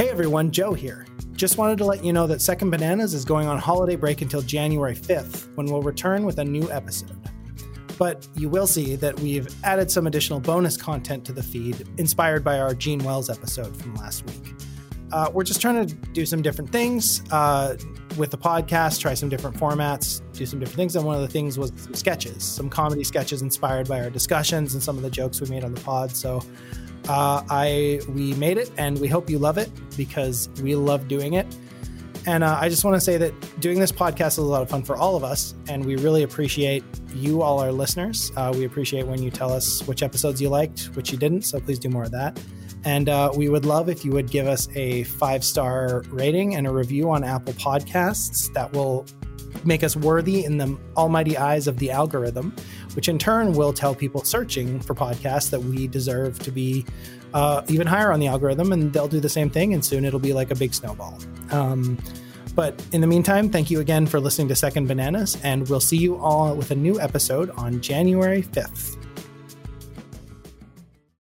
Hey everyone, Joe here. Just wanted to let you know that Second Bananas is going on holiday break until January 5th, when we'll return with a new episode. But you will see that we've added some additional bonus content to the feed, inspired by our Gene Wells episode from last week. Uh, we're just trying to do some different things uh, with the podcast, try some different formats, do some different things. And one of the things was some sketches, some comedy sketches inspired by our discussions and some of the jokes we made on the pod. So uh, I we made it, and we hope you love it because we love doing it. And uh, I just want to say that doing this podcast is a lot of fun for all of us, and we really appreciate you, all our listeners. Uh, we appreciate when you tell us which episodes you liked, which you didn't. So please do more of that. And uh, we would love if you would give us a five star rating and a review on Apple Podcasts. That will make us worthy in the almighty eyes of the algorithm, which in turn will tell people searching for podcasts that we deserve to be uh, even higher on the algorithm, and they'll do the same thing, and soon it'll be like a big snowball. Um, but in the meantime, thank you again for listening to Second Bananas, and we'll see you all with a new episode on January 5th.